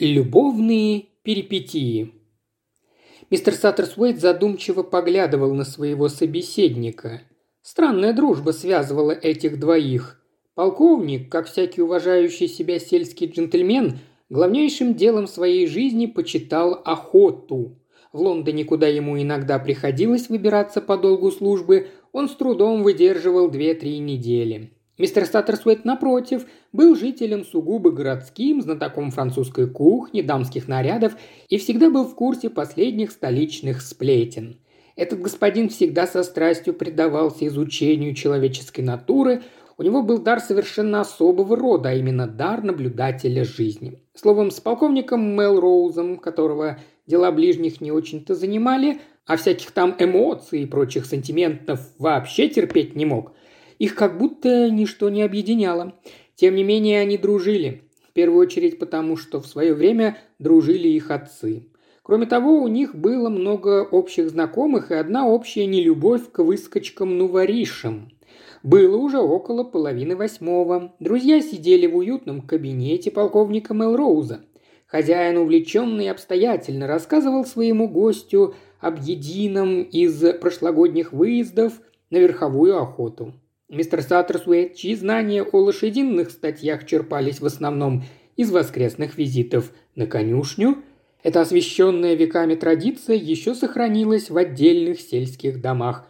Любовные перипетии. Мистер Саттерсуэйт задумчиво поглядывал на своего собеседника. Странная дружба связывала этих двоих. Полковник, как всякий уважающий себя сельский джентльмен, главнейшим делом своей жизни почитал охоту. В Лондоне, куда ему иногда приходилось выбираться по долгу службы, он с трудом выдерживал две-три недели. Мистер Саттерсуэт, напротив, был жителем сугубо городским, знатоком французской кухни, дамских нарядов и всегда был в курсе последних столичных сплетен. Этот господин всегда со страстью предавался изучению человеческой натуры, у него был дар совершенно особого рода, а именно дар наблюдателя жизни. Словом, с полковником Мелроузом, которого дела ближних не очень-то занимали, а всяких там эмоций и прочих сантиментов вообще терпеть не мог – их как будто ничто не объединяло. Тем не менее, они дружили. В первую очередь потому, что в свое время дружили их отцы. Кроме того, у них было много общих знакомых и одна общая нелюбовь к выскочкам-нуворишам. Было уже около половины восьмого. Друзья сидели в уютном кабинете полковника Мелроуза. Хозяин, увлеченный и обстоятельно, рассказывал своему гостю об едином из прошлогодних выездов на верховую охоту. Мистер Саттерсуэйт, чьи знания о лошадиных статьях черпались в основном из воскресных визитов на конюшню, эта освященная веками традиция еще сохранилась в отдельных сельских домах.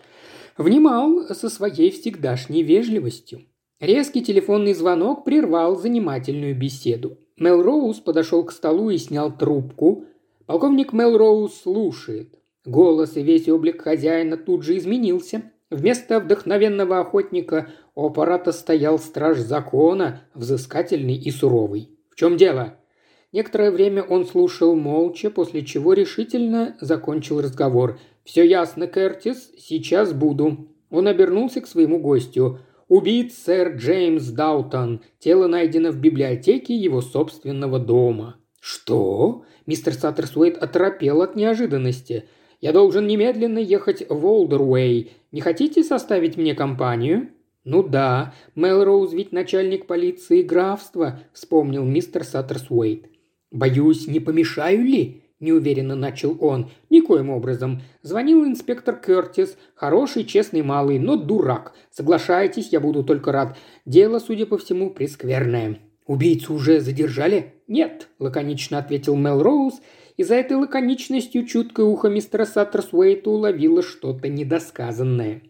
Внимал со своей всегдашней вежливостью. Резкий телефонный звонок прервал занимательную беседу. Мелроуз подошел к столу и снял трубку. Полковник Мелроуз слушает. Голос и весь облик хозяина тут же изменился – Вместо вдохновенного охотника у аппарата стоял страж закона, взыскательный и суровый. «В чем дело?» Некоторое время он слушал молча, после чего решительно закончил разговор. «Все ясно, Кертис, сейчас буду». Он обернулся к своему гостю. «Убит сэр Джеймс Даутон. Тело найдено в библиотеке его собственного дома». «Что?» Мистер Саттерсуэйт оторопел от неожиданности – я должен немедленно ехать в Олдервей. Не хотите составить мне компанию?» «Ну да, Мелроуз ведь начальник полиции графства», – вспомнил мистер Саттерсуэйт. «Боюсь, не помешаю ли?» – неуверенно начал он. «Никоим образом. Звонил инспектор Кертис. Хороший, честный малый, но дурак. Соглашайтесь, я буду только рад. Дело, судя по всему, прескверное». «Убийцу уже задержали?» «Нет», – лаконично ответил Мелроуз и за этой лаконичностью чуткое ухо мистера Саттерсуэйта уловило что-то недосказанное.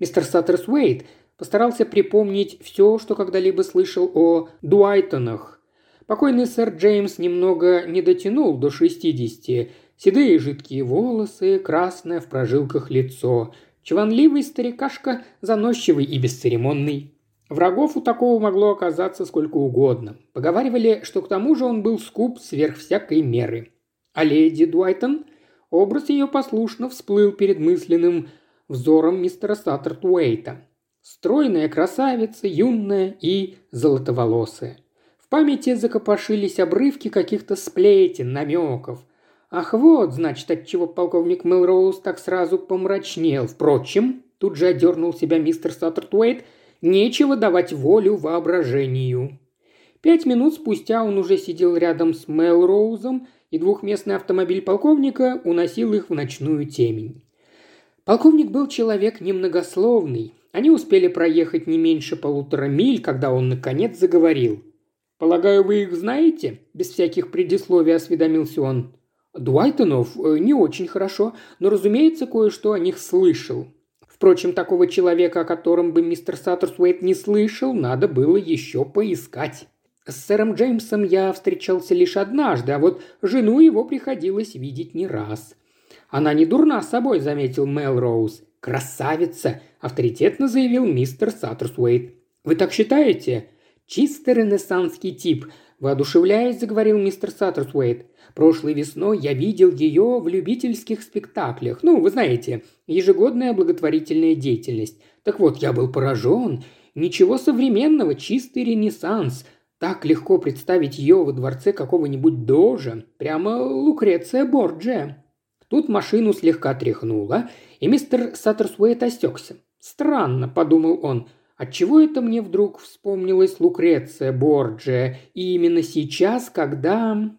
Мистер Саттерсуэйт постарался припомнить все, что когда-либо слышал о Дуайтонах. Покойный сэр Джеймс немного не дотянул до шестидесяти. Седые жидкие волосы, красное в прожилках лицо. Чванливый старикашка, заносчивый и бесцеремонный. Врагов у такого могло оказаться сколько угодно. Поговаривали, что к тому же он был скуп сверх всякой меры. А леди Дуайтон? Образ ее послушно всплыл перед мысленным взором мистера Саттертуэйта. Стройная красавица, юная и золотоволосая. В памяти закопошились обрывки каких-то сплетен, намеков. Ах вот, значит, отчего полковник Мелроуз так сразу помрачнел. Впрочем, тут же одернул себя мистер Саттертуэйт, нечего давать волю воображению. Пять минут спустя он уже сидел рядом с Мелроузом и двухместный автомобиль полковника уносил их в ночную темень. Полковник был человек немногословный. Они успели проехать не меньше полутора миль, когда он наконец заговорил. «Полагаю, вы их знаете?» – без всяких предисловий осведомился он. «Дуайтонов э, не очень хорошо, но, разумеется, кое-что о них слышал. Впрочем, такого человека, о котором бы мистер Саттерсуэйт не слышал, надо было еще поискать». С сэром Джеймсом я встречался лишь однажды, а вот жену его приходилось видеть не раз. Она не дурна собой, заметил Мелроуз. Красавица, авторитетно заявил мистер Саттерсуэйт. Вы так считаете? Чисто ренессанский тип, воодушевляясь, заговорил мистер Саттерсуэйт. Прошлой весной я видел ее в любительских спектаклях. Ну, вы знаете, ежегодная благотворительная деятельность. Так вот, я был поражен. Ничего современного, чистый ренессанс – так легко представить ее во дворце какого-нибудь дожа, прямо Лукреция Борджия. Тут машину слегка тряхнуло, и мистер Саттерсуэйт остекся. «Странно», – подумал он, – «отчего это мне вдруг вспомнилась Лукреция Борджия, и именно сейчас, когда...»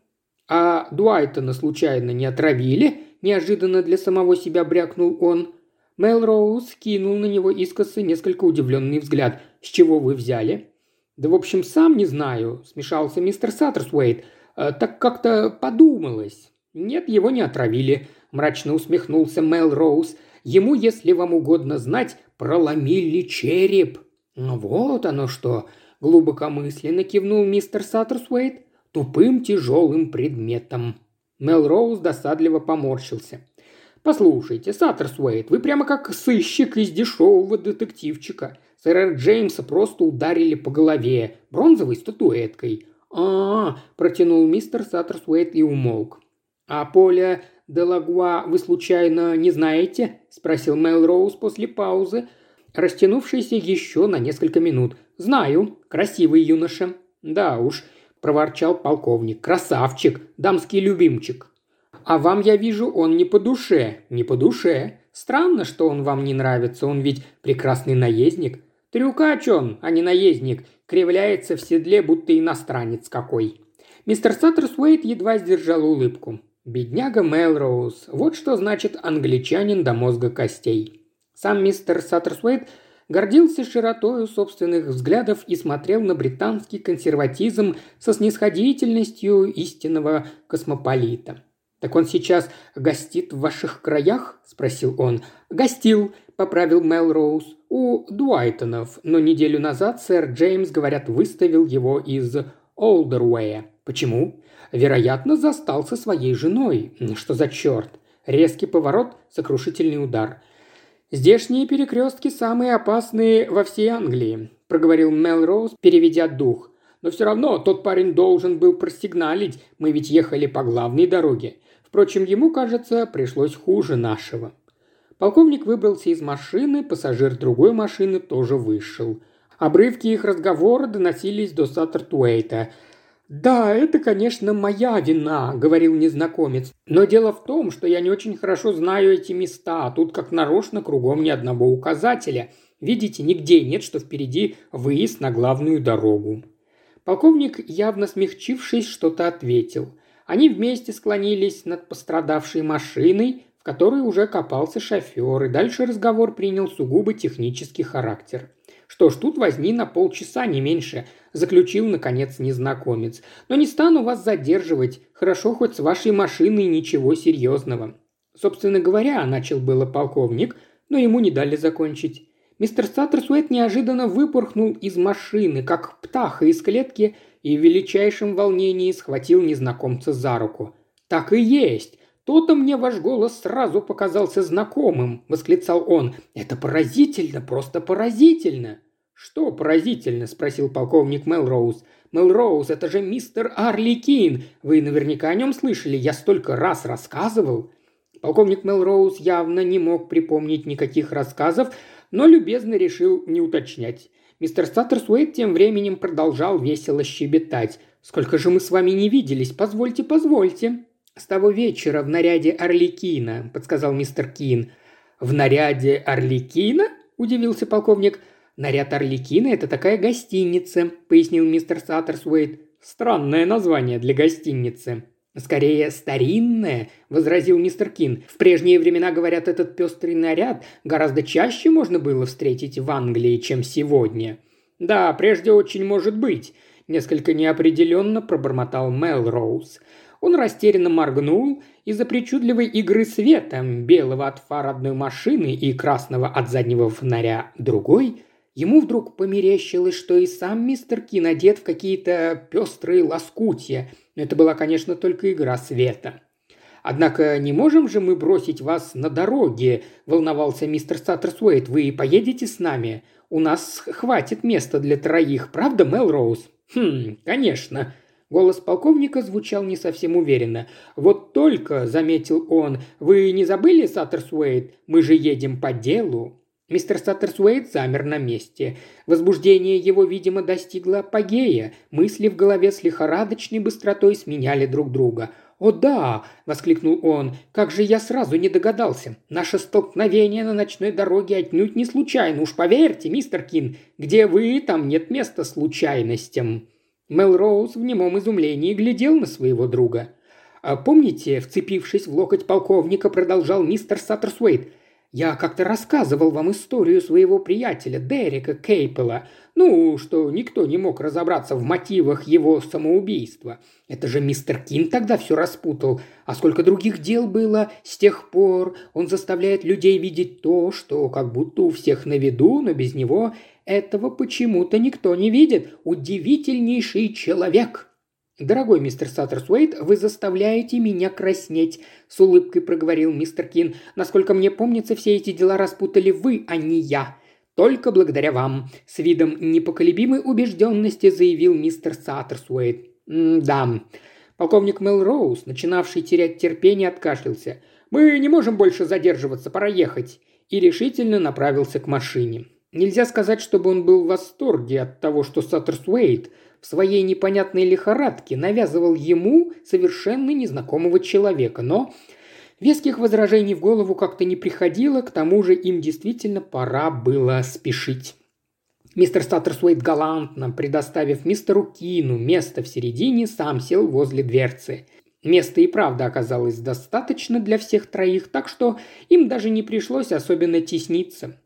«А Дуайтона случайно не отравили?» – неожиданно для самого себя брякнул он. Мелроуз кинул на него искоса несколько удивленный взгляд. «С чего вы взяли?» «Да, в общем, сам не знаю», – смешался мистер Саттерсуэйт. «Э, «Так как-то подумалось». «Нет, его не отравили», – мрачно усмехнулся Мелроуз. «Ему, если вам угодно знать, проломили череп». «Ну вот оно что», – глубокомысленно кивнул мистер Саттерсуэйт тупым тяжелым предметом. Мелроуз досадливо поморщился. «Послушайте, Саттерсуэйт, вы прямо как сыщик из дешевого детективчика. Сэра Джеймса просто ударили по голове бронзовой статуэткой». «А-а-а», протянул мистер Саттерсуэйт и умолк. «А Поля Делагуа вы случайно не знаете?» – спросил Мелроуз после паузы, растянувшейся еще на несколько минут. «Знаю. Красивый юноша». «Да уж», – проворчал полковник. «Красавчик, дамский любимчик». «А вам, я вижу, он не по душе». «Не по душе. Странно, что он вам не нравится, он ведь прекрасный наездник». «Трюкач он, а не наездник. Кривляется в седле, будто иностранец какой». Мистер Саттерсуэйт едва сдержал улыбку. Бедняга Мелроуз. Вот что значит англичанин до мозга костей. Сам мистер Саттерсуэйт – гордился широтою собственных взглядов и смотрел на британский консерватизм со снисходительностью истинного космополита. «Так он сейчас гостит в ваших краях?» – спросил он. «Гостил», – поправил Мелроуз, – «у Дуайтонов, но неделю назад сэр Джеймс, говорят, выставил его из Олдервея. Почему? Вероятно, застал со своей женой. Что за черт? Резкий поворот, сокрушительный удар. «Здешние перекрестки самые опасные во всей Англии», – проговорил Мелроуз, переведя дух. «Но все равно тот парень должен был простигналить, мы ведь ехали по главной дороге. Впрочем, ему, кажется, пришлось хуже нашего». Полковник выбрался из машины, пассажир другой машины тоже вышел. Обрывки их разговора доносились до Саттертуэйта – «Да, это, конечно, моя вина», – говорил незнакомец. «Но дело в том, что я не очень хорошо знаю эти места, тут как нарочно кругом ни одного указателя. Видите, нигде нет, что впереди выезд на главную дорогу». Полковник, явно смягчившись, что-то ответил. Они вместе склонились над пострадавшей машиной, в которой уже копался шофер, и дальше разговор принял сугубо технический характер – что ж, тут возни на полчаса, не меньше», – заключил, наконец, незнакомец. «Но не стану вас задерживать. Хорошо, хоть с вашей машиной ничего серьезного». Собственно говоря, начал было полковник, но ему не дали закончить. Мистер Саттерсуэт неожиданно выпорхнул из машины, как птаха из клетки, и в величайшем волнении схватил незнакомца за руку. «Так и есть! «То-то мне ваш голос сразу показался знакомым», – восклицал он. «Это поразительно, просто поразительно!» «Что поразительно?» – спросил полковник Мелроуз. «Мелроуз, это же мистер Арли Кин. Вы наверняка о нем слышали, я столько раз рассказывал». Полковник Мелроуз явно не мог припомнить никаких рассказов, но любезно решил не уточнять. Мистер Саттерсуэйт тем временем продолжал весело щебетать. «Сколько же мы с вами не виделись? Позвольте, позвольте». «С того вечера в наряде Орликина», – подсказал мистер Кин. «В наряде Орликина?» – удивился полковник. «Наряд Орликина – это такая гостиница», – пояснил мистер Саттерсуэйт. «Странное название для гостиницы». «Скорее, старинное», – возразил мистер Кин. «В прежние времена, говорят, этот пестрый наряд гораздо чаще можно было встретить в Англии, чем сегодня». «Да, прежде очень может быть», – несколько неопределенно пробормотал Мелроуз. Он растерянно моргнул из-за причудливой игры света, белого от фар одной машины и красного от заднего фонаря другой. Ему вдруг померещилось, что и сам мистер Кин одет в какие-то пестрые лоскутья. Это была, конечно, только игра света. «Однако не можем же мы бросить вас на дороге», – волновался мистер Саттерсуэйт. «Вы поедете с нами? У нас хватит места для троих, правда, Мелроуз?» «Хм, конечно», Голос полковника звучал не совсем уверенно. «Вот только», — заметил он, — «вы не забыли, Саттерсуэйт? Мы же едем по делу». Мистер Саттерсуэйт замер на месте. Возбуждение его, видимо, достигло апогея. Мысли в голове с лихорадочной быстротой сменяли друг друга. «О да!» – воскликнул он. «Как же я сразу не догадался! Наше столкновение на ночной дороге отнюдь не случайно. Уж поверьте, мистер Кин, где вы, там нет места случайностям». Мелроуз в немом изумлении глядел на своего друга. А помните, вцепившись в локоть полковника, продолжал мистер Саттерсуэйт, я как-то рассказывал вам историю своего приятеля Дерека Кейпела. Ну, что никто не мог разобраться в мотивах его самоубийства. Это же мистер Кин тогда все распутал. А сколько других дел было с тех пор. Он заставляет людей видеть то, что как будто у всех на виду, но без него этого почему-то никто не видит. Удивительнейший человек!» «Дорогой мистер Саттерсуэйт, вы заставляете меня краснеть», – с улыбкой проговорил мистер Кин. «Насколько мне помнится, все эти дела распутали вы, а не я. Только благодаря вам», – с видом непоколебимой убежденности заявил мистер Саттерсуэйт. «Да». Полковник Мелроуз, начинавший терять терпение, откашлялся. «Мы не можем больше задерживаться, пора ехать», и решительно направился к машине. Нельзя сказать, чтобы он был в восторге от того, что Саттерсуэйт в своей непонятной лихорадке навязывал ему совершенно незнакомого человека, но веских возражений в голову как-то не приходило, к тому же им действительно пора было спешить. Мистер Статтерсуэйт галантно, предоставив мистеру Кину место в середине, сам сел возле дверцы. Места и правда оказалось достаточно для всех троих, так что им даже не пришлось особенно тесниться.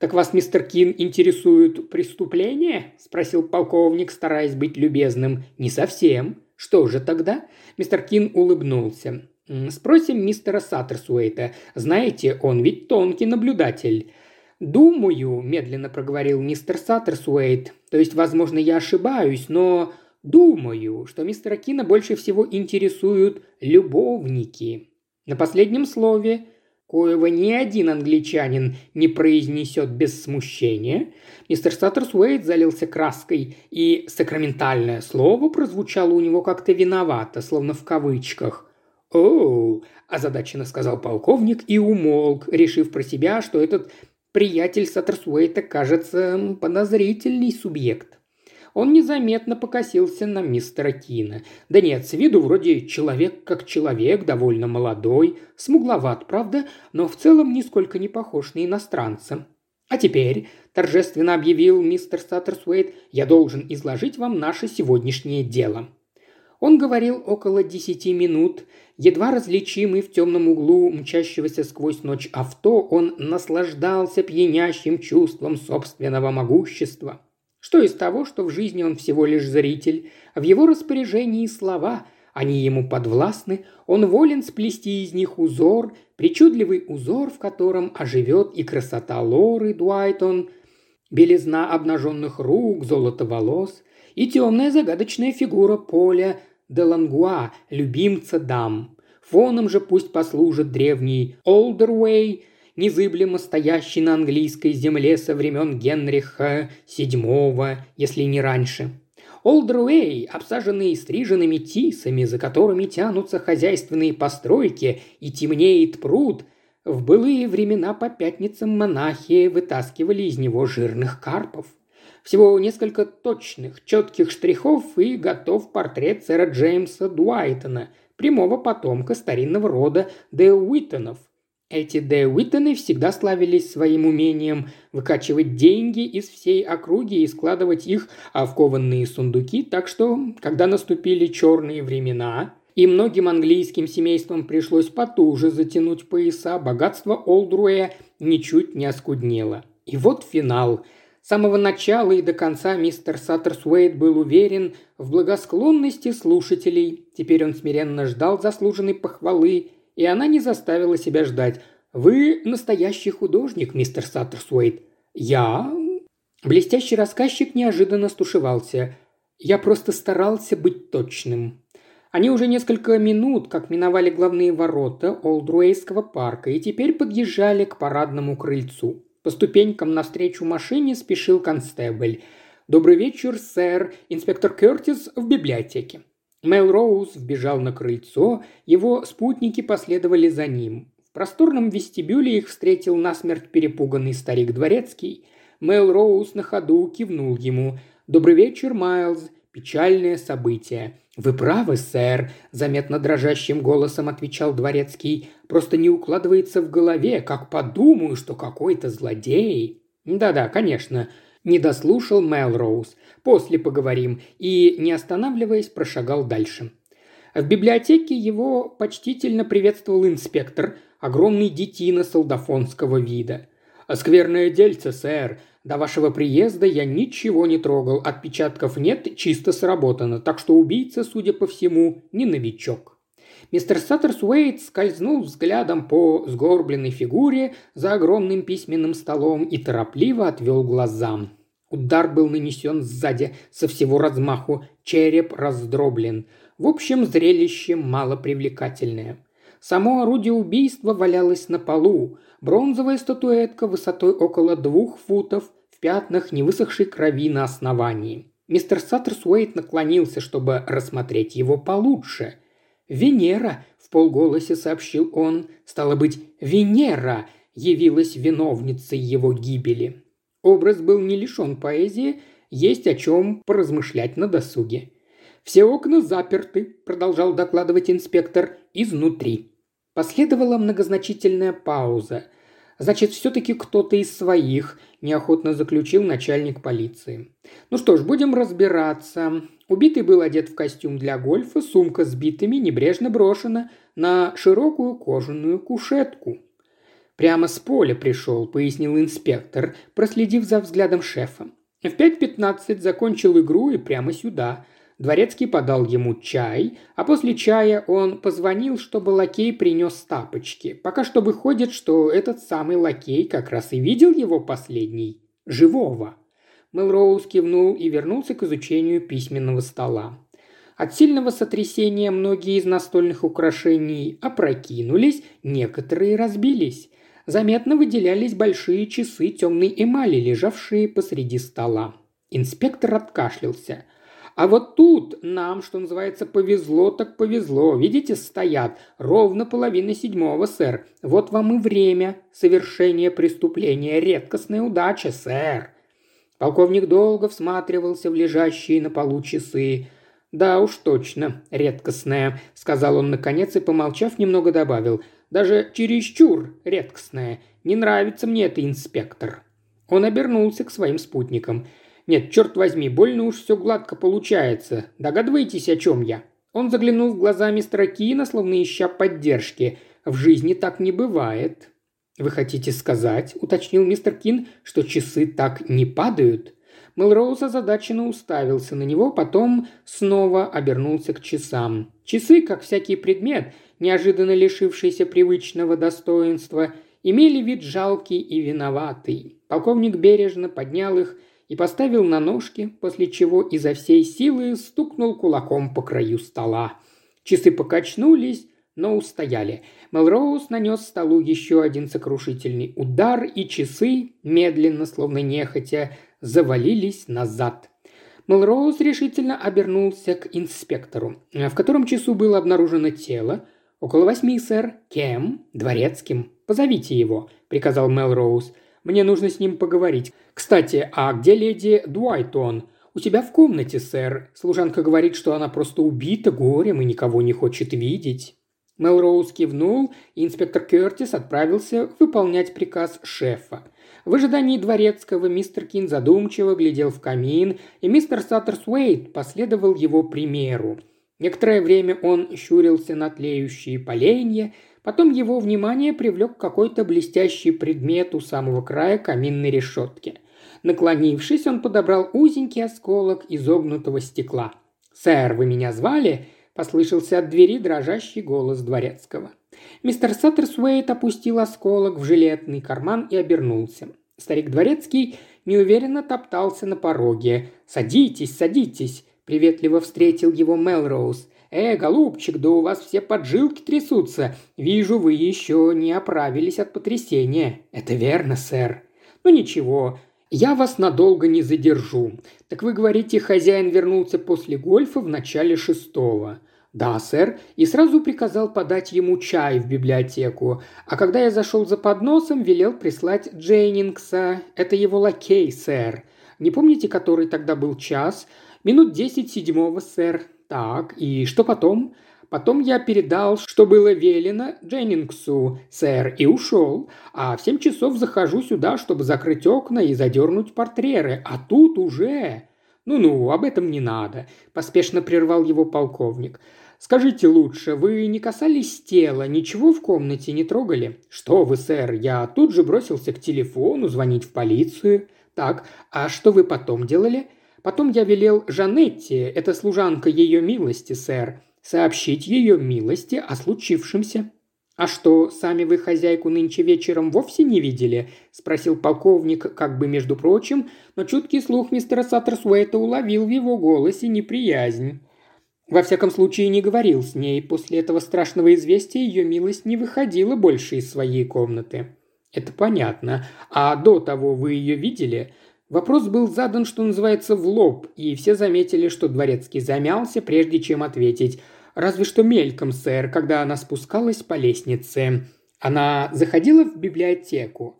«Так вас, мистер Кин, интересуют преступления?» – спросил полковник, стараясь быть любезным. «Не совсем. Что же тогда?» Мистер Кин улыбнулся. «Спросим мистера Саттерсуэйта. Знаете, он ведь тонкий наблюдатель». «Думаю», – медленно проговорил мистер Саттерсуэйт, – «то есть, возможно, я ошибаюсь, но думаю, что мистера Кина больше всего интересуют любовники». На последнем слове коего ни один англичанин не произнесет без смущения, мистер Саттерсуэйт залился краской, и сакраментальное слово прозвучало у него как-то виновато, словно в кавычках. «Оу!» – озадаченно сказал полковник и умолк, решив про себя, что этот приятель Саттерсуэйта кажется подозрительный субъект. Он незаметно покосился на мистера Кина. Да нет, с виду вроде человек как человек, довольно молодой, смугловат, правда, но в целом нисколько не похож на иностранца. А теперь, торжественно объявил мистер Саттерсуэйт, я должен изложить вам наше сегодняшнее дело. Он говорил около десяти минут. Едва различимый в темном углу мчащегося сквозь ночь авто, он наслаждался пьянящим чувством собственного могущества – что из того, что в жизни он всего лишь зритель, в его распоряжении слова, они ему подвластны, он волен сплести из них узор, причудливый узор, в котором оживет и красота Лоры Дуайтон, белизна обнаженных рук, золото волос и темная загадочная фигура Поля де Лангуа, любимца дам. Фоном же пусть послужит древний Олдервей, незыблемо стоящий на английской земле со времен Генриха VII, если не раньше. Олдруэй, обсаженный стриженными тисами, за которыми тянутся хозяйственные постройки и темнеет пруд, в былые времена по пятницам монахи вытаскивали из него жирных карпов. Всего несколько точных, четких штрихов и готов портрет сэра Джеймса Дуайтона, прямого потомка старинного рода Де Уиттонов, эти Де Уиттоны всегда славились своим умением выкачивать деньги из всей округи и складывать их в кованные сундуки, так что, когда наступили черные времена, и многим английским семействам пришлось потуже затянуть пояса, богатство Олдруэя ничуть не оскуднело. И вот финал. С самого начала и до конца мистер Саттерсуэйт был уверен в благосклонности слушателей. Теперь он смиренно ждал заслуженной похвалы и она не заставила себя ждать. «Вы настоящий художник, мистер Саттерсуэйт». «Я?» Блестящий рассказчик неожиданно стушевался. «Я просто старался быть точным». Они уже несколько минут, как миновали главные ворота Олдруэйского парка, и теперь подъезжали к парадному крыльцу. По ступенькам навстречу машине спешил констебль. «Добрый вечер, сэр. Инспектор Кертис в библиотеке». Мэл Роуз вбежал на крыльцо, его спутники последовали за ним. В просторном вестибюле их встретил насмерть перепуганный старик Дворецкий. Мэл Роуз на ходу кивнул ему. «Добрый вечер, Майлз. Печальное событие». «Вы правы, сэр», – заметно дрожащим голосом отвечал Дворецкий. «Просто не укладывается в голове, как подумаю, что какой-то злодей». «Да-да, конечно», – не дослушал Мэл Роуз. После поговорим», и, не останавливаясь, прошагал дальше. В библиотеке его почтительно приветствовал инспектор, огромный детина солдафонского вида. «Скверное дельце, сэр. До вашего приезда я ничего не трогал, отпечатков нет, чисто сработано, так что убийца, судя по всему, не новичок». Мистер Саттерсуэйт скользнул взглядом по сгорбленной фигуре за огромным письменным столом и торопливо отвел глаза. Удар был нанесен сзади со всего размаху, череп раздроблен. В общем, зрелище малопривлекательное. Само орудие убийства валялось на полу. Бронзовая статуэтка высотой около двух футов в пятнах невысохшей крови на основании. Мистер Саттерсуэйт наклонился, чтобы рассмотреть его получше. «Венера!» – в полголосе сообщил он. «Стало быть, Венера!» явилась виновницей его гибели. Образ был не лишен поэзии, есть о чем поразмышлять на досуге. «Все окна заперты», – продолжал докладывать инспектор, – «изнутри». Последовала многозначительная пауза. «Значит, все-таки кто-то из своих», – неохотно заключил начальник полиции. «Ну что ж, будем разбираться. Убитый был одет в костюм для гольфа, сумка с битами небрежно брошена на широкую кожаную кушетку. «Прямо с поля пришел», – пояснил инспектор, проследив за взглядом шефа. В 5.15 закончил игру и прямо сюда. Дворецкий подал ему чай, а после чая он позвонил, чтобы лакей принес тапочки. Пока что выходит, что этот самый лакей как раз и видел его последний. Живого. Мелроуз кивнул и вернулся к изучению письменного стола. От сильного сотрясения многие из настольных украшений опрокинулись, некоторые разбились. Заметно выделялись большие часы темной эмали, лежавшие посреди стола. Инспектор откашлялся. А вот тут нам, что называется, повезло так повезло. Видите, стоят. Ровно половина седьмого, сэр. Вот вам и время совершения преступления. Редкостная удача, сэр. Полковник долго всматривался в лежащие на полу часы. «Да уж точно, редкостная», — сказал он наконец и, помолчав, немного добавил. «Даже чересчур редкостная. Не нравится мне это, инспектор». Он обернулся к своим спутникам. «Нет, черт возьми, больно уж все гладко получается. Догадываетесь, о чем я?» Он заглянул в глаза мистера Кина, словно ища поддержки. «В жизни так не бывает». «Вы хотите сказать, — уточнил мистер Кин, — что часы так не падают?» Мелроуз озадаченно уставился на него, потом снова обернулся к часам. Часы, как всякий предмет, неожиданно лишившийся привычного достоинства, имели вид жалкий и виноватый. Полковник бережно поднял их и поставил на ножки, после чего изо всей силы стукнул кулаком по краю стола. Часы покачнулись, но устояли. Мелроуз нанес столу еще один сокрушительный удар, и часы, медленно, словно нехотя, завалились назад. Мелроуз решительно обернулся к инспектору. В котором часу было обнаружено тело? «Около восьми, сэр. Кем? Дворецким. Позовите его», — приказал Мелроуз. «Мне нужно с ним поговорить. Кстати, а где леди Дуайтон?» «У тебя в комнате, сэр. Служанка говорит, что она просто убита горем и никого не хочет видеть». Мелроуз кивнул, и инспектор Кертис отправился выполнять приказ шефа. В ожидании дворецкого мистер Кин задумчиво глядел в камин, и мистер Саттерсуэйт последовал его примеру. Некоторое время он щурился на тлеющие поленья, потом его внимание привлек какой-то блестящий предмет у самого края каминной решетки. Наклонившись, он подобрал узенький осколок изогнутого стекла. «Сэр, вы меня звали?» послышался от двери дрожащий голос дворецкого. Мистер Саттерсуэйт опустил осколок в жилетный карман и обернулся. Старик дворецкий неуверенно топтался на пороге. «Садитесь, садитесь!» – приветливо встретил его Мелроуз. «Э, голубчик, да у вас все поджилки трясутся. Вижу, вы еще не оправились от потрясения». «Это верно, сэр». «Ну ничего, я вас надолго не задержу. Так вы говорите, хозяин вернулся после гольфа в начале шестого. «Да, сэр», и сразу приказал подать ему чай в библиотеку, а когда я зашел за подносом, велел прислать Джейнингса. Это его лакей, сэр. Не помните, который тогда был час? Минут десять седьмого, сэр. Так, и что потом? Потом я передал, что было велено Дженнингсу, сэр, и ушел. А в семь часов захожу сюда, чтобы закрыть окна и задернуть портреты. А тут уже... «Ну-ну, об этом не надо», – поспешно прервал его полковник. Скажите лучше, вы не касались тела, ничего в комнате не трогали? Что вы, сэр, я тут же бросился к телефону, звонить в полицию. Так, а что вы потом делали? Потом я велел Жанетте, это служанка ее милости, сэр, сообщить ее милости о случившемся. «А что, сами вы хозяйку нынче вечером вовсе не видели?» – спросил полковник, как бы между прочим, но чуткий слух мистера Саттерсуэйта уловил в его голосе неприязнь. Во всяком случае, не говорил с ней. После этого страшного известия ее милость не выходила больше из своей комнаты. Это понятно. А до того вы ее видели? Вопрос был задан, что называется, в лоб, и все заметили, что дворецкий замялся, прежде чем ответить. Разве что мельком, сэр, когда она спускалась по лестнице. Она заходила в библиотеку.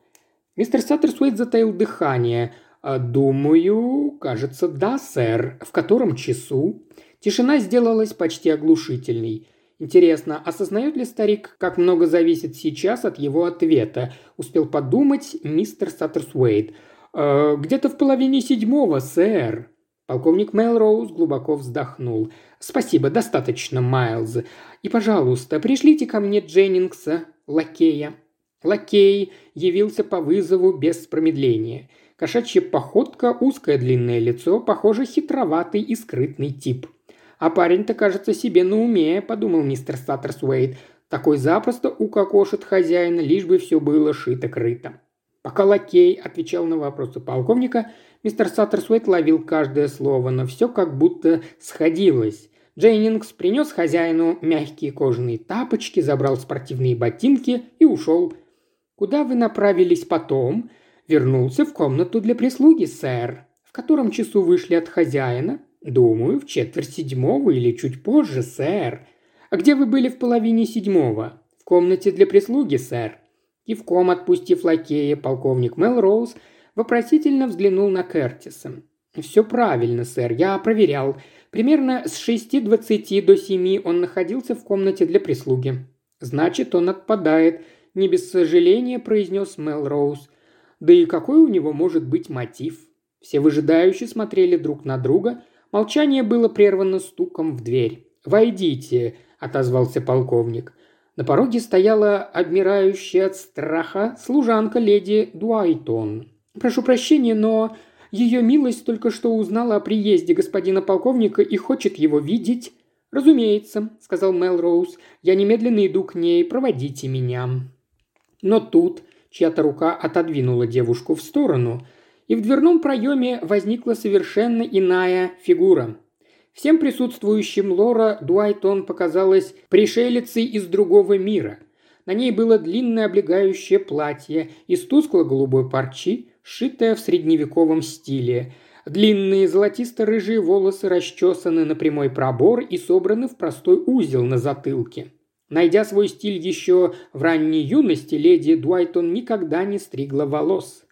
Мистер Саттерсуэйт затаил дыхание. «А, «Думаю, кажется, да, сэр. В котором часу?» Тишина сделалась почти оглушительной. Интересно, осознает ли старик, как много зависит сейчас от его ответа? Успел подумать мистер Саттерсуэйт. «Э, «Где-то в половине седьмого, сэр». Полковник Мелроуз глубоко вздохнул. «Спасибо, достаточно, Майлз. И, пожалуйста, пришлите ко мне Дженнингса, лакея». Лакей явился по вызову без промедления. Кошачья походка, узкое длинное лицо, похоже, хитроватый и скрытный тип – «А парень-то, кажется, себе на уме», – подумал мистер Саттерсуэйт. «Такой запросто укокошит хозяина, лишь бы все было шито-крыто». Пока лакей отвечал на вопросы полковника, мистер Саттерсуэйт ловил каждое слово, но все как будто сходилось. Джейнингс принес хозяину мягкие кожаные тапочки, забрал спортивные ботинки и ушел. «Куда вы направились потом?» «Вернулся в комнату для прислуги, сэр». «В котором часу вышли от хозяина?» «Думаю, в четверть седьмого или чуть позже, сэр». «А где вы были в половине седьмого?» «В комнате для прислуги, сэр». Кивком отпустив лакея, полковник Мелроуз вопросительно взглянул на Кертиса. «Все правильно, сэр, я проверял. Примерно с шести двадцати до семи он находился в комнате для прислуги». «Значит, он отпадает», – не без сожаления произнес Мелроуз. «Да и какой у него может быть мотив?» Все выжидающие смотрели друг на друга, Молчание было прервано стуком в дверь. «Войдите», – отозвался полковник. На пороге стояла обмирающая от страха служанка леди Дуайтон. «Прошу прощения, но ее милость только что узнала о приезде господина полковника и хочет его видеть». «Разумеется», – сказал Мелроуз, – «я немедленно иду к ней, проводите меня». Но тут чья-то рука отодвинула девушку в сторону – и в дверном проеме возникла совершенно иная фигура. Всем присутствующим Лора Дуайтон показалась пришелицей из другого мира. На ней было длинное облегающее платье из тускло-голубой парчи, сшитое в средневековом стиле. Длинные золотисто-рыжие волосы расчесаны на прямой пробор и собраны в простой узел на затылке. Найдя свой стиль еще в ранней юности, леди Дуайтон никогда не стригла волос.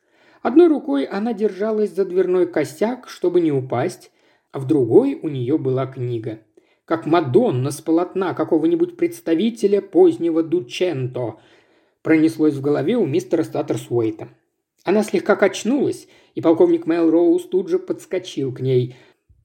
Одной рукой она держалась за дверной косяк, чтобы не упасть, а в другой у нее была книга. Как Мадонна с полотна какого-нибудь представителя позднего Дученто пронеслось в голове у мистера Статтерсуэйта. Она слегка качнулась, и полковник Мелроуз тут же подскочил к ней.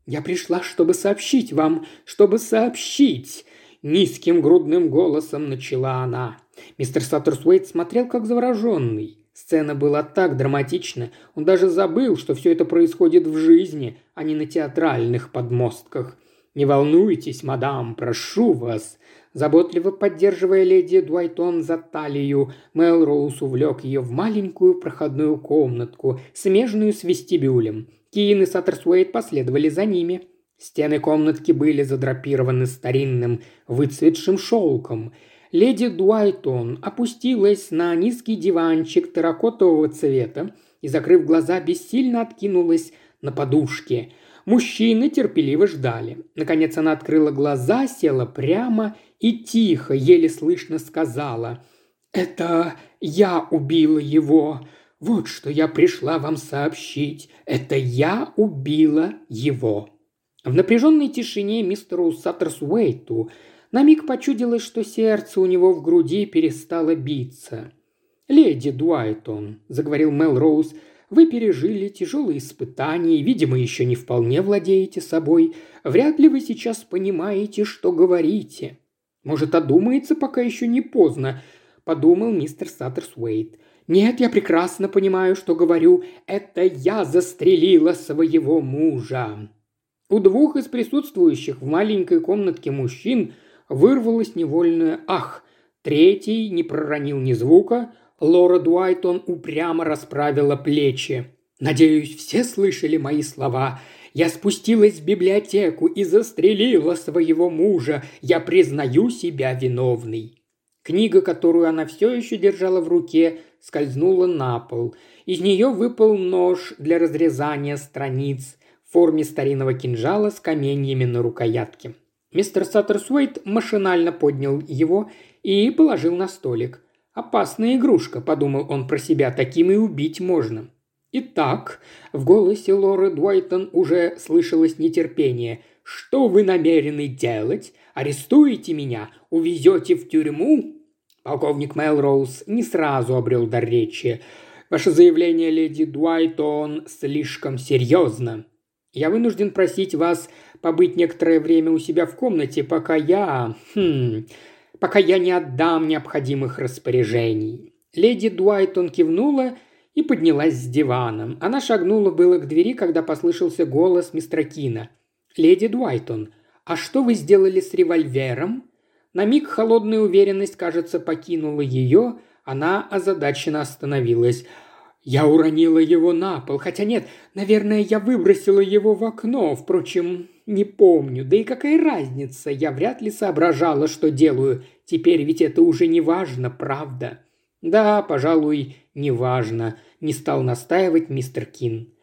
«Я пришла, чтобы сообщить вам, чтобы сообщить!» Низким грудным голосом начала она. Мистер Саттерсуэйт смотрел как завороженный. Сцена была так драматична, он даже забыл, что все это происходит в жизни, а не на театральных подмостках. «Не волнуйтесь, мадам, прошу вас!» Заботливо поддерживая леди Дуайтон за талию, Мелроуз увлек ее в маленькую проходную комнатку, смежную с вестибюлем. Киин и Саттерсуэйт последовали за ними. Стены комнатки были задрапированы старинным выцветшим шелком – леди Дуайтон опустилась на низкий диванчик терракотового цвета и, закрыв глаза, бессильно откинулась на подушке. Мужчины терпеливо ждали. Наконец она открыла глаза, села прямо и тихо, еле слышно сказала «Это я убила его. Вот что я пришла вам сообщить. Это я убила его». В напряженной тишине мистеру Саттерсуэйту на миг почудилось, что сердце у него в груди перестало биться. «Леди Дуайтон», – заговорил Мел Роуз, – Вы пережили тяжелые испытания и, видимо, еще не вполне владеете собой. Вряд ли вы сейчас понимаете, что говорите. Может, одумается, пока еще не поздно, подумал мистер Саттерсуэйт. Нет, я прекрасно понимаю, что говорю. Это я застрелила своего мужа. У двух из присутствующих в маленькой комнатке мужчин вырвалось невольное «ах». Третий не проронил ни звука. Лора Дуайтон упрямо расправила плечи. «Надеюсь, все слышали мои слова. Я спустилась в библиотеку и застрелила своего мужа. Я признаю себя виновной». Книга, которую она все еще держала в руке, скользнула на пол. Из нее выпал нож для разрезания страниц в форме старинного кинжала с каменьями на рукоятке. Мистер Саттерсуэйт машинально поднял его и положил на столик. «Опасная игрушка», – подумал он про себя, – «таким и убить можно». «Итак», – в голосе Лоры Дуайтон уже слышалось нетерпение. «Что вы намерены делать? Арестуете меня? Увезете в тюрьму?» Полковник Мелроуз не сразу обрел дар речи. «Ваше заявление, леди Дуайтон, слишком серьезно. Я вынужден просить вас побыть некоторое время у себя в комнате, пока я... Хм... Пока я не отдам необходимых распоряжений». Леди Дуайтон кивнула и поднялась с диваном. Она шагнула было к двери, когда послышался голос мистера Кина. «Леди Дуайтон, а что вы сделали с револьвером?» На миг холодная уверенность, кажется, покинула ее, она озадаченно остановилась. Я уронила его на пол, хотя нет, наверное, я выбросила его в окно, впрочем, не помню. Да и какая разница, я вряд ли соображала, что делаю. Теперь ведь это уже не важно, правда? Да, пожалуй, не важно, не стал настаивать мистер Кин.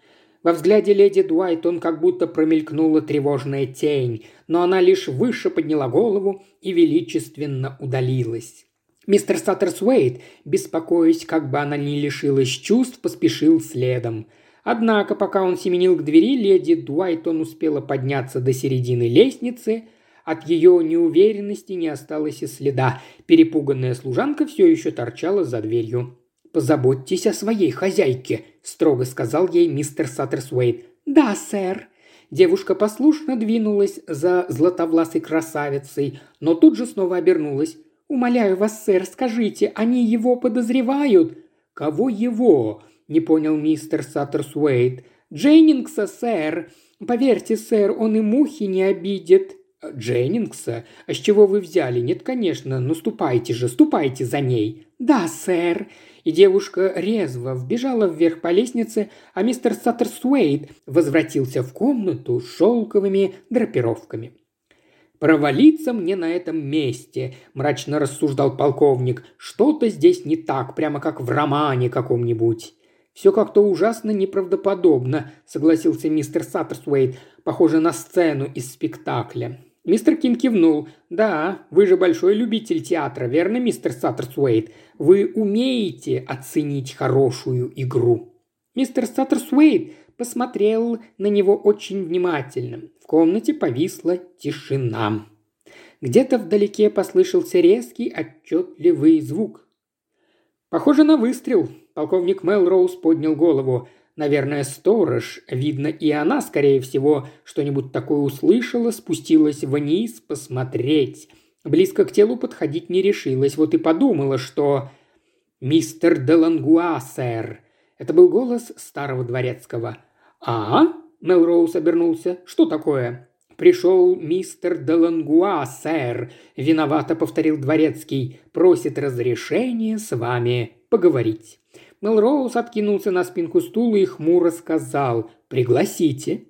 Во взгляде леди Дуайт он как будто промелькнула тревожная тень, но она лишь выше подняла голову и величественно удалилась. Мистер Саттерсуэйт, беспокоясь, как бы она не лишилась чувств, поспешил следом. Однако, пока он семенил к двери, леди Дуайтон успела подняться до середины лестницы. От ее неуверенности не осталось и следа. Перепуганная служанка все еще торчала за дверью. «Позаботьтесь о своей хозяйке», – строго сказал ей мистер Саттерсуэйт. «Да, сэр». Девушка послушно двинулась за златовласой красавицей, но тут же снова обернулась. «Умоляю вас, сэр, скажите, они его подозревают?» «Кого его?» – не понял мистер Саттерсуэйт. «Дженнингса, сэр. Поверьте, сэр, он и мухи не обидит». «Дженнингса? А с чего вы взяли? Нет, конечно, но ступайте же, ступайте за ней». «Да, сэр», и девушка резво вбежала вверх по лестнице, а мистер Саттерсуэйт возвратился в комнату с шелковыми драпировками. «Провалиться мне на этом месте», – мрачно рассуждал полковник. «Что-то здесь не так, прямо как в романе каком-нибудь». «Все как-то ужасно неправдоподобно», – согласился мистер Саттерсуэйт, похоже на сцену из спектакля. Мистер Кин кивнул. «Да, вы же большой любитель театра, верно, мистер Саттерсуэйт? Вы умеете оценить хорошую игру». Мистер Саттерсуэйт посмотрел на него очень внимательно. В комнате повисла тишина. Где-то вдалеке послышался резкий, отчетливый звук. «Похоже на выстрел», – полковник Мелроуз поднял голову. Наверное, сторож, видно, и она, скорее всего, что-нибудь такое услышала, спустилась вниз посмотреть. Близко к телу подходить не решилась, вот и подумала, что... «Мистер Делангуа, сэр!» Это был голос старого дворецкого. «А?» – Мелроуз обернулся. «Что такое?» «Пришел мистер Делангуа, сэр», – виновато повторил дворецкий. «Просит разрешения с вами поговорить». Мелроуз откинулся на спинку стула и хмуро сказал «Пригласите».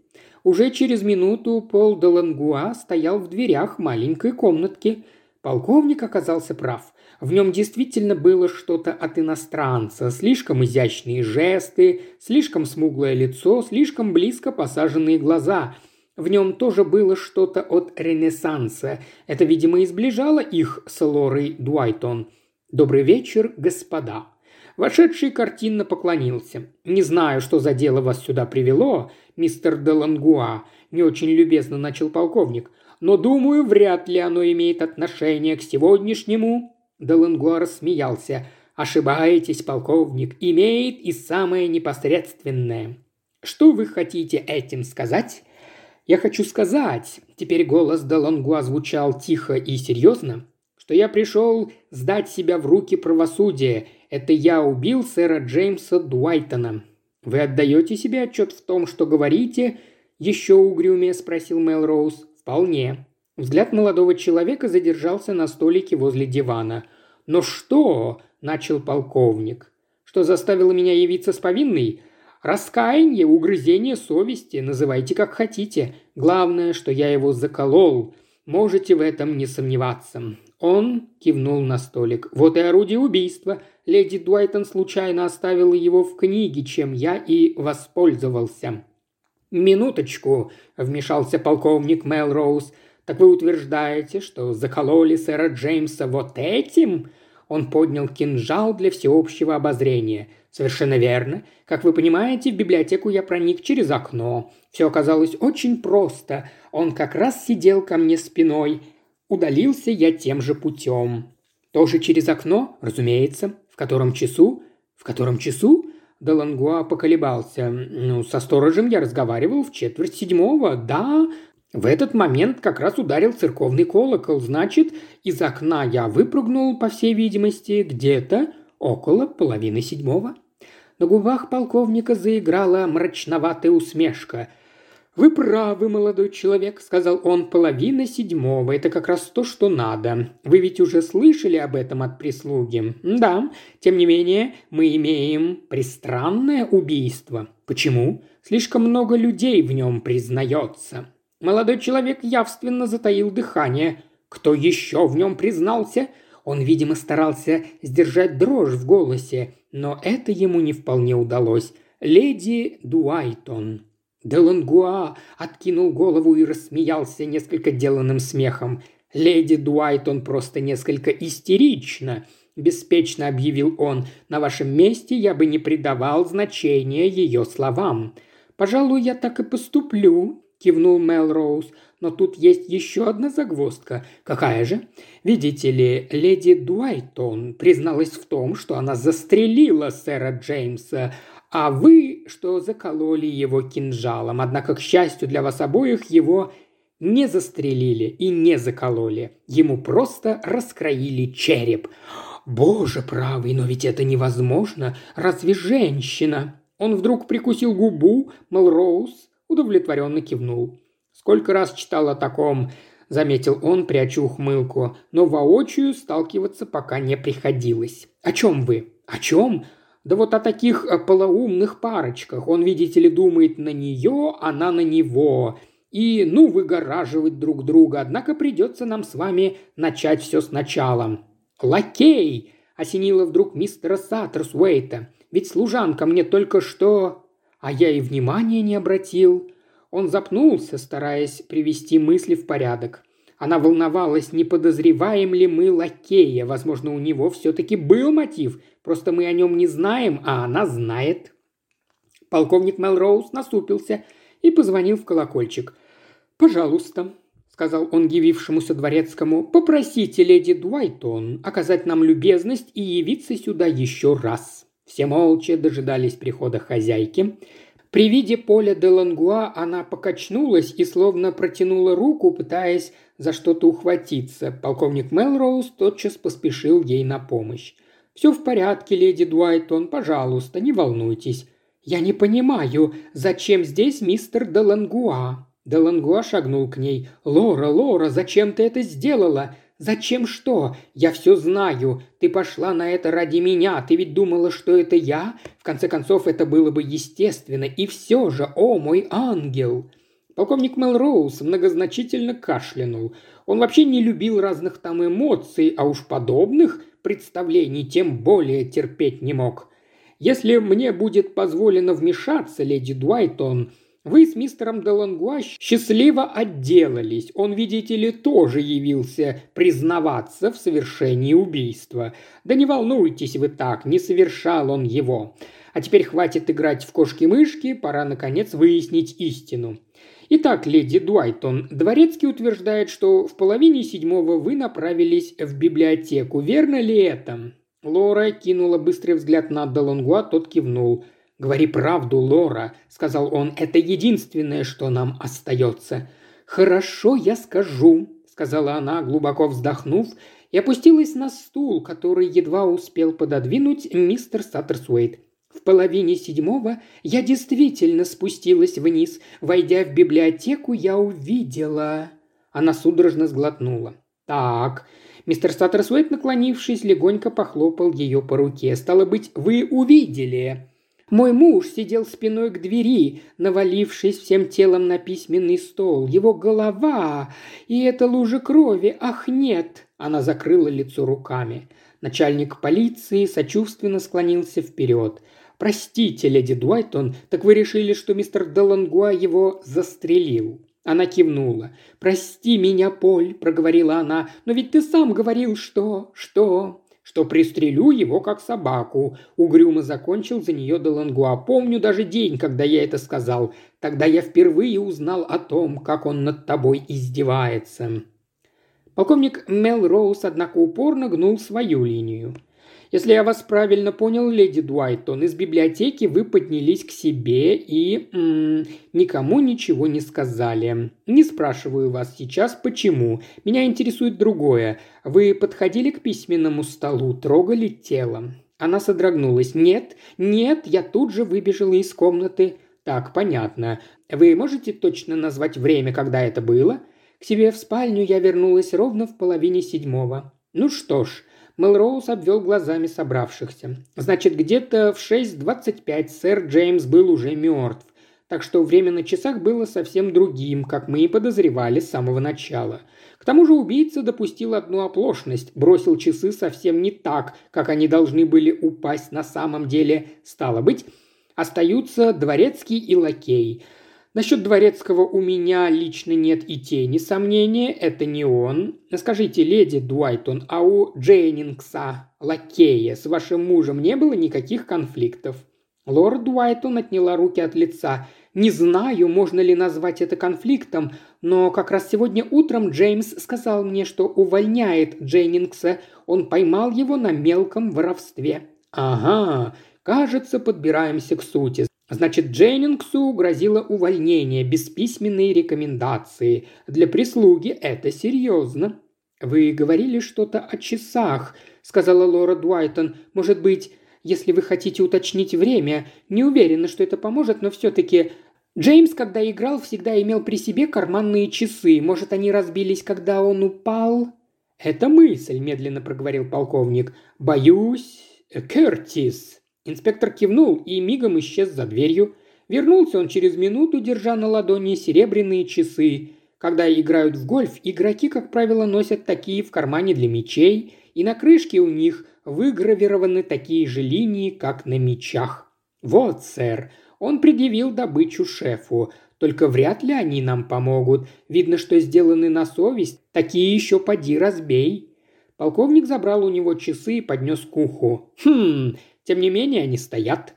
Уже через минуту Пол де Лангуа стоял в дверях маленькой комнатки. Полковник оказался прав. В нем действительно было что-то от иностранца. Слишком изящные жесты, слишком смуглое лицо, слишком близко посаженные глаза. В нем тоже было что-то от Ренессанса. Это, видимо, изближало их с Лорой Дуайтон. «Добрый вечер, господа», Вошедший картинно поклонился. «Не знаю, что за дело вас сюда привело, мистер Делангуа», – не очень любезно начал полковник. «Но, думаю, вряд ли оно имеет отношение к сегодняшнему». Делангуа рассмеялся. Ошибаетесь, полковник, имеет и самое непосредственное. Что вы хотите этим сказать? Я хочу сказать, теперь голос Делангуа звучал тихо и серьезно, что я пришел сдать себя в руки правосудия. Это я убил сэра Джеймса Дуайтона. Вы отдаете себе отчет в том, что говорите? Еще угрюмее спросил Мелроуз. Вполне. Взгляд молодого человека задержался на столике возле дивана. «Но что?» – начал полковник. «Что заставило меня явиться с повинной? Раскаяние, угрызение совести, называйте как хотите. Главное, что я его заколол. Можете в этом не сомневаться. Он кивнул на столик. Вот и орудие убийства. Леди Дуайтон случайно оставила его в книге, чем я и воспользовался. «Минуточку», – вмешался полковник Мелроуз. «Так вы утверждаете, что закололи сэра Джеймса вот этим?» Он поднял кинжал для всеобщего обозрения. «Совершенно верно. Как вы понимаете, в библиотеку я проник через окно. Все оказалось очень просто. Он как раз сидел ко мне спиной. Удалился я тем же путем. Тоже через окно, разумеется. В котором часу? В котором часу? Делангуа поколебался. «Ну, со сторожем я разговаривал в четверть седьмого. Да, в этот момент как раз ударил церковный колокол, значит, из окна я выпрыгнул, по всей видимости, где-то около половины седьмого. На губах полковника заиграла мрачноватая усмешка. «Вы правы, молодой человек», — сказал он, — «половина седьмого. Это как раз то, что надо. Вы ведь уже слышали об этом от прислуги?» «Да. Тем не менее, мы имеем пристранное убийство. Почему? Слишком много людей в нем признается». Молодой человек явственно затаил дыхание. Кто еще в нем признался? Он, видимо, старался сдержать дрожь в голосе, но это ему не вполне удалось. «Леди Дуайтон». Делангуа откинул голову и рассмеялся несколько деланным смехом. «Леди Дуайтон просто несколько истерична», – беспечно объявил он. «На вашем месте я бы не придавал значения ее словам. Пожалуй, я так и поступлю, кивнул Мелроуз. «Но тут есть еще одна загвоздка. Какая же? Видите ли, леди Дуайтон призналась в том, что она застрелила сэра Джеймса, а вы, что закололи его кинжалом. Однако, к счастью для вас обоих, его не застрелили и не закололи. Ему просто раскроили череп. Боже правый, но ведь это невозможно. Разве женщина? Он вдруг прикусил губу, Мелроуз удовлетворенно кивнул. «Сколько раз читал о таком», – заметил он, пряча ухмылку, но воочию сталкиваться пока не приходилось. «О чем вы? О чем?» Да вот о таких э, полоумных парочках. Он, видите ли, думает на нее, она на него. И, ну, выгораживать друг друга. Однако придется нам с вами начать все сначала. «Лакей!» – осенило вдруг мистера Саттерсуэйта. «Ведь служанка мне только что...» а я и внимания не обратил. Он запнулся, стараясь привести мысли в порядок. Она волновалась, не подозреваем ли мы лакея. Возможно, у него все-таки был мотив, просто мы о нем не знаем, а она знает. Полковник Мелроуз насупился и позвонил в колокольчик. «Пожалуйста», — сказал он явившемуся дворецкому, — «попросите леди Дуайтон оказать нам любезность и явиться сюда еще раз». Все молча дожидались прихода хозяйки. При виде поля де Лангуа она покачнулась и словно протянула руку, пытаясь за что-то ухватиться. Полковник Мелроуз тотчас поспешил ей на помощь. «Все в порядке, леди Дуайтон, пожалуйста, не волнуйтесь». «Я не понимаю, зачем здесь мистер де Лангуа?» Делангуа шагнул к ней. «Лора, Лора, зачем ты это сделала? «Зачем что? Я все знаю. Ты пошла на это ради меня. Ты ведь думала, что это я? В конце концов, это было бы естественно. И все же, о мой ангел!» Полковник Мелроуз многозначительно кашлянул. Он вообще не любил разных там эмоций, а уж подобных представлений тем более терпеть не мог. «Если мне будет позволено вмешаться, леди Дуайтон, вы с мистером Делангуа счастливо отделались. Он, видите ли, тоже явился признаваться в совершении убийства. Да не волнуйтесь вы так, не совершал он его. А теперь хватит играть в кошки-мышки, пора, наконец, выяснить истину. Итак, леди Дуайтон, Дворецкий утверждает, что в половине седьмого вы направились в библиотеку. Верно ли это? Лора кинула быстрый взгляд на Делонгуа, тот кивнул. «Говори правду, Лора», — сказал он, — «это единственное, что нам остается». «Хорошо, я скажу», — сказала она, глубоко вздохнув, и опустилась на стул, который едва успел пододвинуть мистер Саттерсуэйт. В половине седьмого я действительно спустилась вниз. Войдя в библиотеку, я увидела... Она судорожно сглотнула. «Так...» Мистер Саттерсуэйт, наклонившись, легонько похлопал ее по руке. «Стало быть, вы увидели...» Мой муж сидел спиной к двери, навалившись всем телом на письменный стол. Его голова и эта лужа крови. Ах, нет! Она закрыла лицо руками. Начальник полиции сочувственно склонился вперед. «Простите, леди Дуайтон, так вы решили, что мистер Делангуа его застрелил?» Она кивнула. «Прости меня, Поль», — проговорила она, — «но ведь ты сам говорил, что... что...» «Что пристрелю его, как собаку», — угрюмо закончил за нее Делангуа. «Помню даже день, когда я это сказал. Тогда я впервые узнал о том, как он над тобой издевается». Полковник Мел Роуз, однако, упорно гнул свою линию. Если я вас правильно понял, леди Дуайтон, из библиотеки вы поднялись к себе и м- никому ничего не сказали. Не спрашиваю вас сейчас, почему. Меня интересует другое. Вы подходили к письменному столу, трогали тело. Она содрогнулась. «Нет, нет, я тут же выбежала из комнаты». «Так, понятно. Вы можете точно назвать время, когда это было?» К себе в спальню я вернулась ровно в половине седьмого. Ну что ж, Мелроуз обвел глазами собравшихся. Значит, где-то в 6.25 сэр Джеймс был уже мертв. Так что время на часах было совсем другим, как мы и подозревали с самого начала. К тому же убийца допустил одну оплошность, бросил часы совсем не так, как они должны были упасть на самом деле. Стало быть, остаются дворецкий и лакей – Насчет Дворецкого у меня лично нет и тени сомнения, это не он. Скажите, леди Дуайтон, а у Джейнингса, лакея, с вашим мужем не было никаких конфликтов?» Лорд Дуайтон отняла руки от лица. «Не знаю, можно ли назвать это конфликтом, но как раз сегодня утром Джеймс сказал мне, что увольняет Джейнингса. Он поймал его на мелком воровстве». «Ага, кажется, подбираемся к сути. Значит, Дженнингсу грозило увольнение без письменной рекомендации. Для прислуги это серьезно. «Вы говорили что-то о часах», — сказала Лора Дуайтон. «Может быть, если вы хотите уточнить время, не уверена, что это поможет, но все-таки Джеймс, когда играл, всегда имел при себе карманные часы. Может, они разбились, когда он упал?» «Это мысль», – медленно проговорил полковник. «Боюсь, Кертис». Инспектор кивнул и мигом исчез за дверью. Вернулся он через минуту, держа на ладони серебряные часы. Когда играют в гольф, игроки, как правило, носят такие в кармане для мечей, и на крышке у них выгравированы такие же линии, как на мечах. «Вот, сэр, он предъявил добычу шефу. Только вряд ли они нам помогут. Видно, что сделаны на совесть. Такие еще поди разбей». Полковник забрал у него часы и поднес к уху. «Хм, тем не менее они стоят.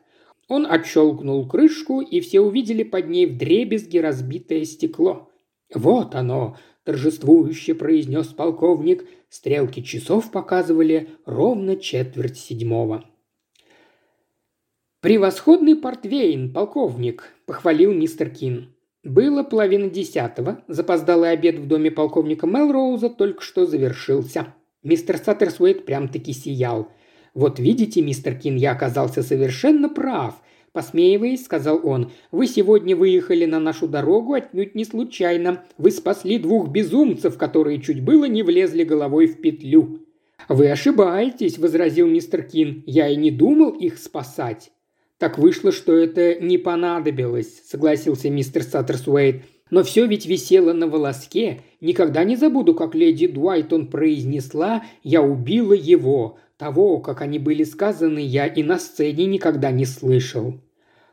Он отщелкнул крышку, и все увидели под ней вдребезги разбитое стекло. «Вот оно!» – торжествующе произнес полковник. Стрелки часов показывали ровно четверть седьмого. «Превосходный портвейн, полковник!» – похвалил мистер Кин. Было половина десятого. Запоздалый обед в доме полковника Мелроуза только что завершился. Мистер Саттерсуэйт прям-таки сиял – «Вот видите, мистер Кин, я оказался совершенно прав», – посмеиваясь, сказал он. «Вы сегодня выехали на нашу дорогу отнюдь не случайно. Вы спасли двух безумцев, которые чуть было не влезли головой в петлю». «Вы ошибаетесь», – возразил мистер Кин. «Я и не думал их спасать». «Так вышло, что это не понадобилось», – согласился мистер Саттерсуэйт. «Но все ведь висело на волоске. Никогда не забуду, как леди Дуайтон произнесла «Я убила его». Того, как они были сказаны, я и на сцене никогда не слышал.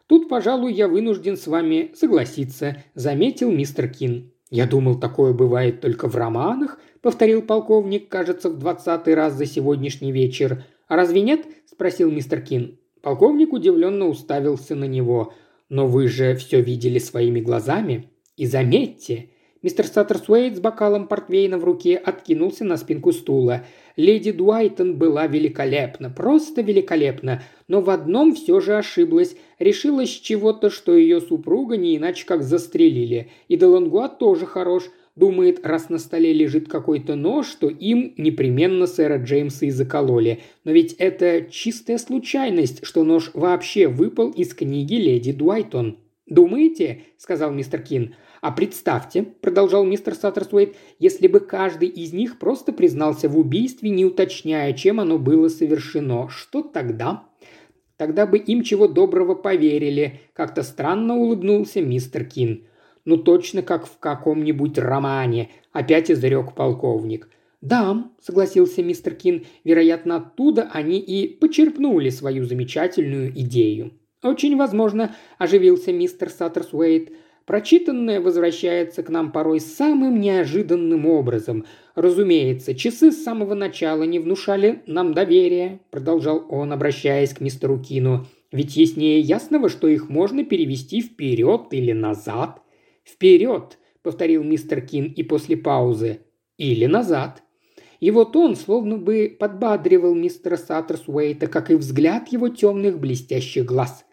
Тут, пожалуй, я вынужден с вами согласиться, заметил мистер Кин. Я думал, такое бывает только в романах, повторил полковник, кажется, в двадцатый раз за сегодняшний вечер. А разве нет? спросил мистер Кин. Полковник удивленно уставился на него. Но вы же все видели своими глазами. И заметьте, Мистер Саттерсуэйт с бокалом портвейна в руке откинулся на спинку стула. Леди Дуайтон была великолепна, просто великолепна, но в одном все же ошиблась. Решила с чего-то, что ее супруга не иначе как застрелили. И Делангуа тоже хорош. Думает, раз на столе лежит какой-то нож, что им непременно сэра Джеймса и закололи. Но ведь это чистая случайность, что нож вообще выпал из книги леди Дуайтон. «Думаете?» – сказал мистер Кин. А представьте, продолжал мистер Саттерсуэйт, если бы каждый из них просто признался в убийстве, не уточняя, чем оно было совершено, что тогда? Тогда бы им чего доброго поверили, как-то странно улыбнулся мистер Кин. Ну точно как в каком-нибудь романе, опять изрек полковник. «Да», — согласился мистер Кин, — «вероятно, оттуда они и почерпнули свою замечательную идею». «Очень возможно», – оживился мистер Саттерсуэйт. Прочитанное возвращается к нам порой самым неожиданным образом. Разумеется, часы с самого начала не внушали нам доверия, продолжал он, обращаясь к мистеру Кину. Ведь яснее ясного, что их можно перевести вперед или назад. Вперед, повторил мистер Кин и после паузы. Или назад. И вот он словно бы подбадривал мистера Саттерсуэйта, как и взгляд его темных блестящих глаз –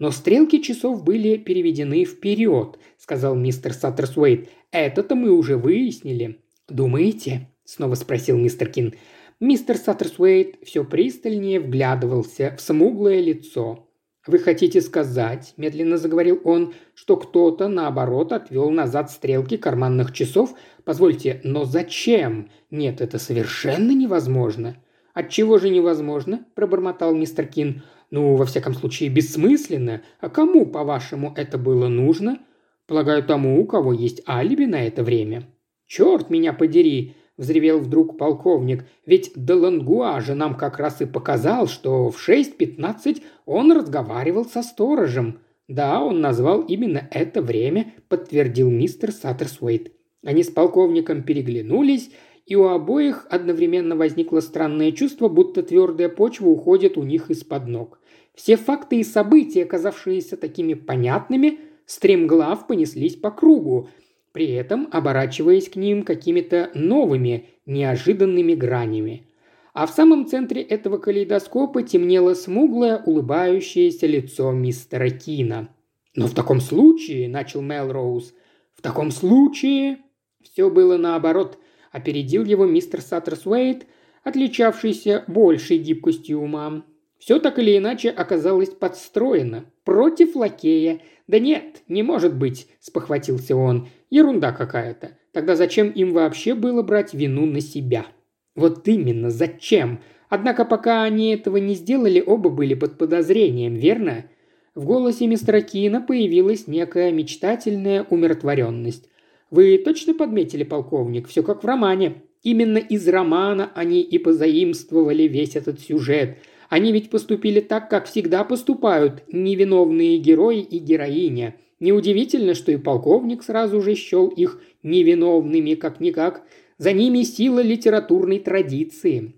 «Но стрелки часов были переведены вперед», – сказал мистер Саттерсуэйт. «Это-то мы уже выяснили». «Думаете?» – снова спросил мистер Кин. Мистер Саттерсуэйт все пристальнее вглядывался в смуглое лицо. «Вы хотите сказать, – медленно заговорил он, – что кто-то, наоборот, отвел назад стрелки карманных часов? Позвольте, но зачем? Нет, это совершенно невозможно». «Отчего же невозможно?» – пробормотал мистер Кин. Ну, во всяком случае, бессмысленно. А кому, по-вашему, это было нужно? Полагаю, тому, у кого есть алиби на это время. Черт меня подери, взревел вдруг полковник, ведь Делангуа же нам как раз и показал, что в 6.15 он разговаривал со сторожем. Да, он назвал именно это время, подтвердил мистер Саттерсуэйт. Они с полковником переглянулись, и у обоих одновременно возникло странное чувство, будто твердая почва уходит у них из-под ног. Все факты и события, оказавшиеся такими понятными, стремглав понеслись по кругу, при этом оборачиваясь к ним какими-то новыми, неожиданными гранями. А в самом центре этого калейдоскопа темнело смуглое, улыбающееся лицо мистера Кина. «Но в таком случае», – начал Мелроуз, – «в таком случае...» Все было наоборот. Опередил его мистер Саттерсуэйт, отличавшийся большей гибкостью ума. Все так или иначе оказалось подстроено. Против лакея. Да нет, не может быть, спохватился он. Ерунда какая-то. Тогда зачем им вообще было брать вину на себя? Вот именно, зачем? Однако пока они этого не сделали, оба были под подозрением, верно? В голосе мистера Кина появилась некая мечтательная умиротворенность. «Вы точно подметили, полковник? Все как в романе. Именно из романа они и позаимствовали весь этот сюжет – они ведь поступили так, как всегда поступают невиновные герои и героиня. Неудивительно, что и полковник сразу же счел их невиновными, как-никак. За ними сила литературной традиции.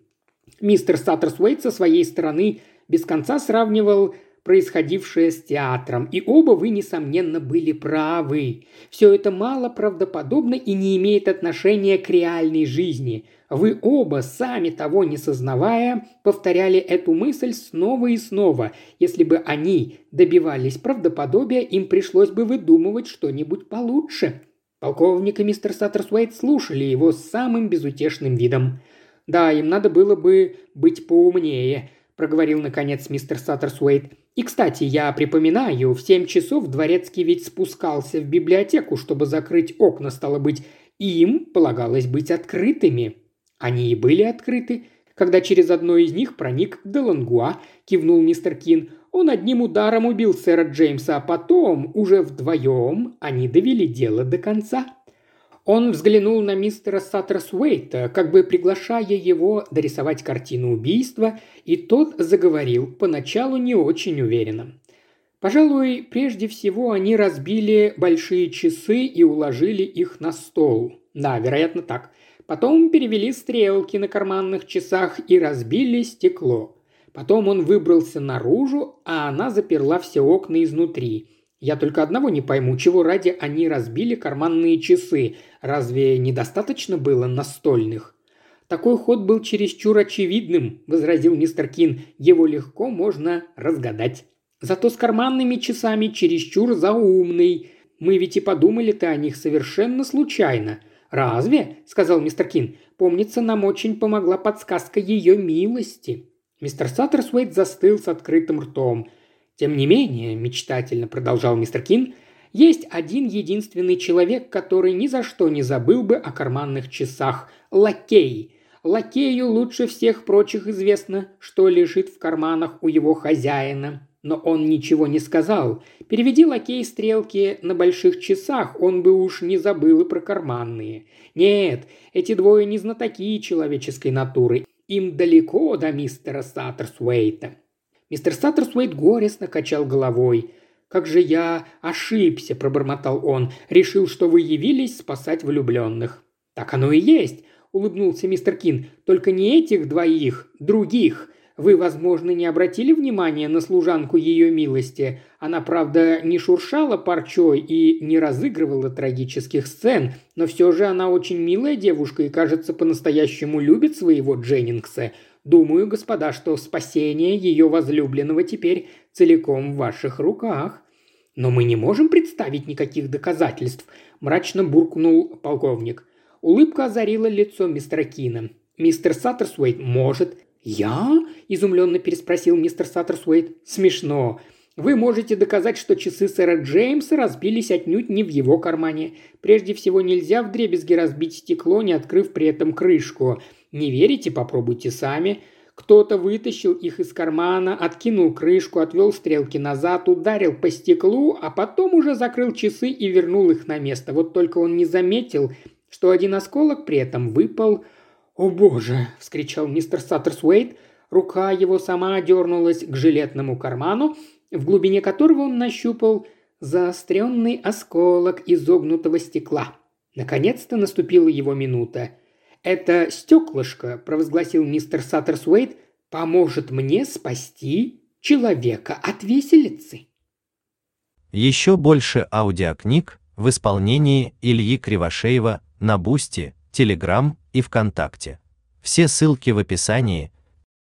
Мистер Саттерсуэйт со своей стороны без конца сравнивал происходившее с театром, и оба вы, несомненно, были правы. Все это мало правдоподобно и не имеет отношения к реальной жизни. Вы оба, сами того не сознавая, повторяли эту мысль снова и снова. Если бы они добивались правдоподобия, им пришлось бы выдумывать что-нибудь получше. Полковник и мистер Саттерсуэйт слушали его с самым безутешным видом. «Да, им надо было бы быть поумнее», – проговорил наконец мистер Саттерсуэйт. «И, кстати, я припоминаю, в семь часов дворецкий ведь спускался в библиотеку, чтобы закрыть окна, стало быть, им полагалось быть открытыми». Они и были открыты. Когда через одно из них проник Делангуа, кивнул мистер Кин, он одним ударом убил сэра Джеймса, а потом, уже вдвоем, они довели дело до конца. Он взглянул на мистера Саттерсуэйта, как бы приглашая его дорисовать картину убийства, и тот заговорил, поначалу не очень уверенно. Пожалуй, прежде всего они разбили большие часы и уложили их на стол. Да, вероятно так. Потом перевели стрелки на карманных часах и разбили стекло. Потом он выбрался наружу, а она заперла все окна изнутри. Я только одного не пойму, чего ради они разбили карманные часы. Разве недостаточно было настольных? Такой ход был чересчур очевидным, возразил мистер Кин. Его легко можно разгадать. Зато с карманными часами чересчур заумный. Мы ведь и подумали-то о них совершенно случайно. «Разве?» – сказал мистер Кин. «Помнится, нам очень помогла подсказка ее милости». Мистер Саттерсуэйт застыл с открытым ртом – тем не менее, мечтательно продолжал мистер Кин, есть один единственный человек, который ни за что не забыл бы о карманных часах – лакей. Лакею лучше всех прочих известно, что лежит в карманах у его хозяина. Но он ничего не сказал. Переведи лакей стрелки на больших часах, он бы уж не забыл и про карманные. Нет, эти двое не знатоки человеческой натуры. Им далеко до мистера Саттерсуэйта. Мистер Саттерсуэйт горестно качал головой. «Как же я ошибся», – пробормотал он. «Решил, что вы явились спасать влюбленных». «Так оно и есть», – улыбнулся мистер Кин. «Только не этих двоих, других. Вы, возможно, не обратили внимания на служанку ее милости. Она, правда, не шуршала парчой и не разыгрывала трагических сцен, но все же она очень милая девушка и, кажется, по-настоящему любит своего Дженнингса. Думаю, господа, что спасение ее возлюбленного теперь целиком в ваших руках. Но мы не можем представить никаких доказательств, мрачно буркнул полковник. Улыбка озарила лицо мистера Кина. Мистер Саттерсуэйт может. Я? изумленно переспросил мистер Саттерсуэйт. Смешно. Вы можете доказать, что часы сэра Джеймса разбились отнюдь не в его кармане. Прежде всего, нельзя вдребезги разбить стекло, не открыв при этом крышку. Не верите? Попробуйте сами. Кто-то вытащил их из кармана, откинул крышку, отвел стрелки назад, ударил по стеклу, а потом уже закрыл часы и вернул их на место. Вот только он не заметил, что один осколок при этом выпал. «О боже!» – вскричал мистер Саттерсуэйт. Рука его сама дернулась к жилетному карману, в глубине которого он нащупал заостренный осколок изогнутого стекла. Наконец-то наступила его минута – «Это стеклышко», – провозгласил мистер Саттерсуэйт, – «поможет мне спасти человека от виселицы». Еще больше аудиокниг в исполнении Ильи Кривошеева на Бусти, Телеграм и ВКонтакте. Все ссылки в описании –